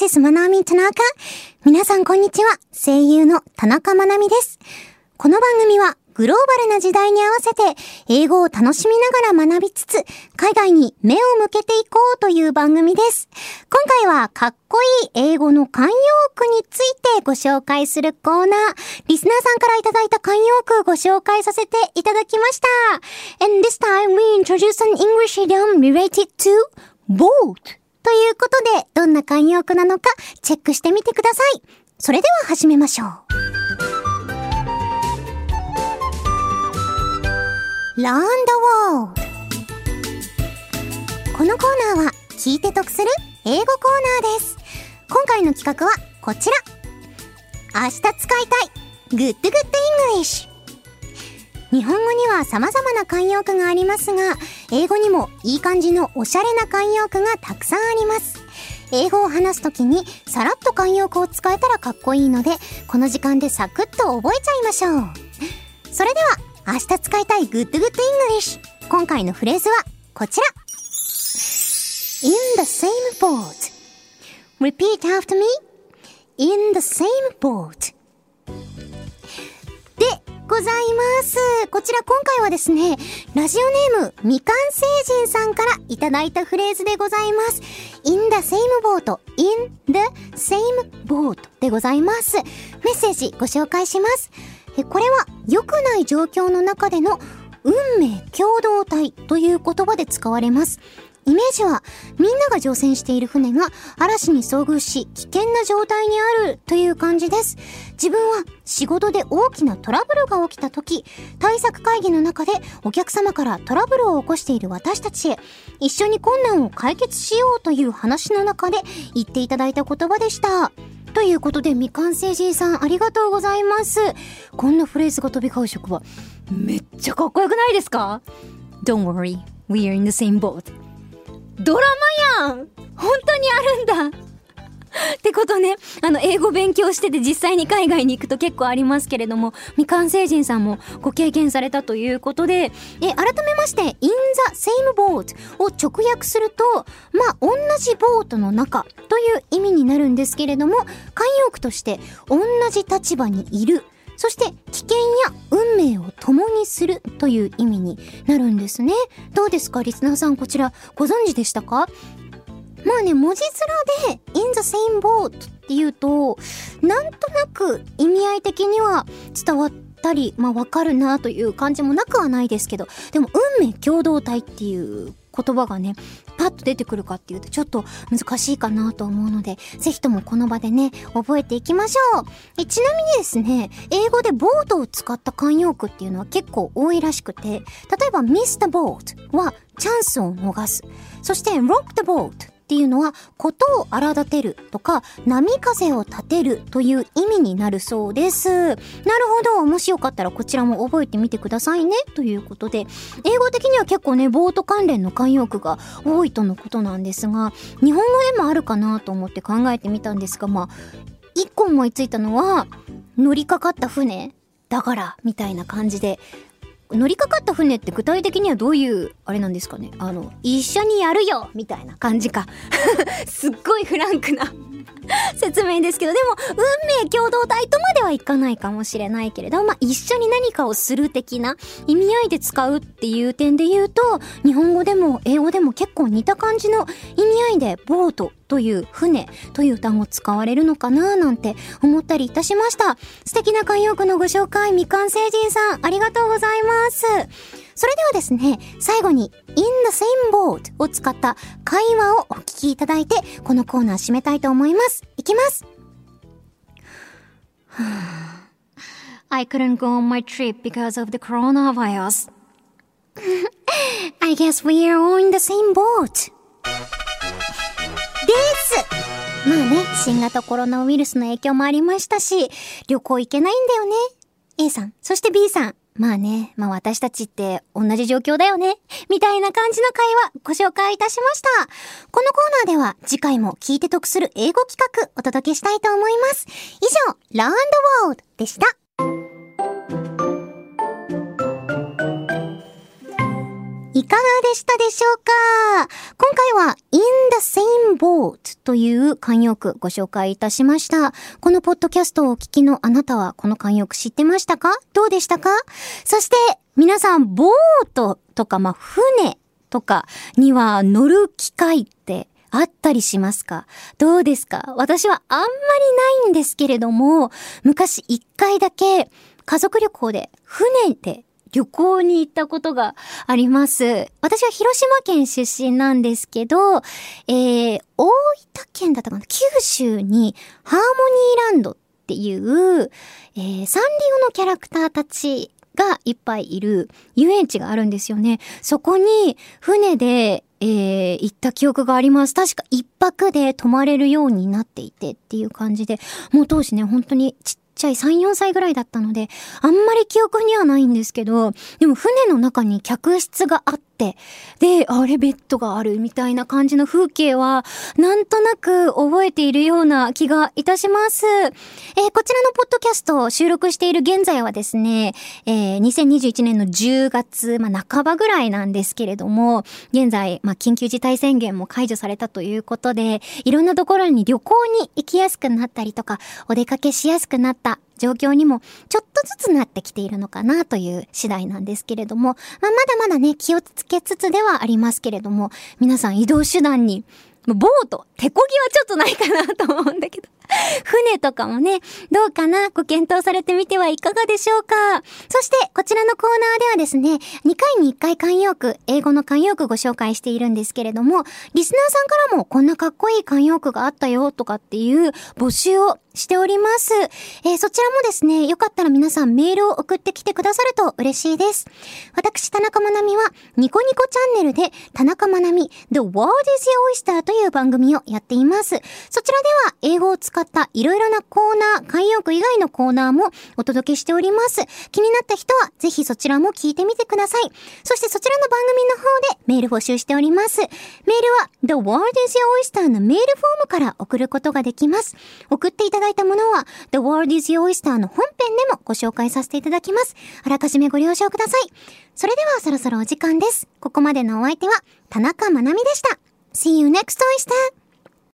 This is Manami Tanaka. 皆さんこんにちは。声優の田中まなみです。この番組はグローバルな時代に合わせて英語を楽しみながら学びつつ海外に目を向けていこうという番組です。今回はかっこいい英語の慣用句についてご紹介するコーナー。リスナーさんからいただいた慣用句ご紹介させていただきました。And this time we introduce an English idiom related to boat. ということで、どんな慣用句なのかチェックしてみてください。それでは始めましょう。Learn the World このコーナーは聞いて得する英語コーナーです。今回の企画はこちら。明日使いたい Good Good English 日本語には様々な慣用句がありますが、英語にもいい感じのおしゃれな慣用句がたくさんあります。英語を話すときにさらっと慣用句を使えたらかっこいいので、この時間でサクッと覚えちゃいましょう。それでは、明日使いたい Good Good English。今回のフレーズはこちら。in the same boat. Repeat after me. in the same boat. ございます。こちら今回はですね、ラジオネーム、みかん星人さんからいただいたフレーズでございます。in the same boat, in the same boat でございます。メッセージご紹介します。これは良くない状況の中での運命共同体という言葉で使われます。イメージはみんなが乗船している船が嵐に遭遇し危険な状態にあるという感じです。自分は仕事で大きなトラブルが起きた時、対策会議の中でお客様からトラブルを起こしている私たちへ一緒に困難を解決しようという話の中で言っていただいた言葉でした。ということで、未完成人さんありがとうございます。こんなフレーズが飛び交う職場、めっちゃかっこよくないですか ?Don't worry, we are in the same boat. ドラマやん。本当にあるんだ。ってことね、あの、英語勉強してて実際に海外に行くと結構ありますけれども、未完成人さんもご経験されたということで、え、改めまして、in the same boat を直訳すると、まあ、同じボートの中という意味になるんですけれども、慣用句として、同じ立場にいるそして危険や運命を共にするという意味になるんですね。どうですか？リスナーさんこちらご存知でしたか？まあね、文字面で in the same boat っていうと、なんとなく意味合い的には伝わったり、まあわかるなという感じもなくはないですけど、でも運命共同体っていう言葉がね、パッと出てくるかっていうとちょっと難しいかなと思うので、ぜひともこの場でね、覚えていきましょう。えちなみにですね、英語でボートを使った慣用句っていうのは結構多いらしくて、例えば miss the boat はチャンスを逃す。そして rock the boat っていうのは、ことを荒立てるとか、波風を立てるという意味になるそうです。なるほど。もしよかったらこちらも覚えてみてくださいね。ということで、英語的には結構ね、ボート関連の慣用句が多いとのことなんですが、日本語でもあるかなと思って考えてみたんですが、まあ、一個思いついたのは、乗りかかった船だから、みたいな感じで、乗りかかった船って具体的にはどういうあれなんですかね？あの一緒にやるよみたいな感じか。すっごいフランクな。説明ですけどでも運命共同体とまではいかないかもしれないけれどまあ一緒に何かをする的な意味合いで使うっていう点で言うと日本語でも英語でも結構似た感じの意味合いでボートという船という単語使われるのかななんて思ったりいたしました。素敵な慣用句のご紹介、未完成人さん、ありがとうございます。それではですね、最後に in the same boat を使った会話をお聞きいただいて、このコーナー締めたいと思います。いきます。I couldn't go on my trip because of the coronavirus. I guess we are all in the same boat. ですまあね、新型コロナウイルスの影響もありましたし、旅行行けないんだよね。A さん、そして B さん。まあね、まあ私たちって同じ状況だよね。みたいな感じの会話ご紹介いたしました。このコーナーでは次回も聞いて得する英語企画お届けしたいと思います。以上、ラウンドワールドでした。いかがでしたでしょうか？今回は In the Same Boat という慣用句ご紹介いたしました。このポッドキャストをお聞きのあなたはこの慣用句知ってましたか？どうでしたか？そして皆さん、ボートとか、まあ、船とかには乗る機会ってあったりしますか？どうですか？私はあんまりないんですけれども、昔一回だけ家族旅行で船で旅行に行ったことがあります。私は広島県出身なんですけど、えー、大分県だったかな？九州にハーモニーランドっていう、えー、サンリオのキャラクターたちがいっぱいいる遊園地があるんですよね。そこに船で、えー、行った記憶があります。確か一泊で泊まれるようになっていてっていう感じで、もう当時ね、本当にちっちゃい3、4歳ぐらいだったので、あんまり記憶にはないんですけど、でも船の中に客室があって、で、あれベッドがあるみたいな感じの風景は、なんとなく覚えているような気がいたします。えー、こちらのポッドキャストを収録している現在はですね、えー、2021年の10月、まあ、半ばぐらいなんですけれども、現在、まあ、緊急事態宣言も解除されたということで、いろんなところに旅行に行きやすくなったりとか、お出かけしやすくなった状況にもちょっとずつなってきているのかなという次第なんですけれども、まあ、まだまだね、気をつけつつではありますけれども、皆さん移動手段にボート、手こぎはちょっとないかなと思うんだけど。船とかもね、どうかなご検討されてみてはいかがでしょうかそして、こちらのコーナーではですね、2回に1回慣用句、英語の慣用句ご紹介しているんですけれども、リスナーさんからもこんなかっこいい慣用句があったよとかっていう募集をしております。えー、そちらもですね、よかったら皆さんメールを送ってきてくださると嬉しいです。私、田中まなみは、ニコニコチャンネルで、田中まなみ、The World is Your Oyster という番組をやっています。そちらでは、英語を使ったいろいろなコーナー、慣用句以外のコーナーもお届けしております。気になった人は、ぜひそちらも聞いてみてください。そしてそちらの番組の方でメール募集しております。メールは、The World is Your Oyster のメールフォームから送ることができます。送っていただいたものは、The World is Your Oyster の本編でもご紹介させていただきます。あらかじめご了承ください。それではそろそろお時間です。ここまでのお相手は、田中まなみでした。See you next oyster!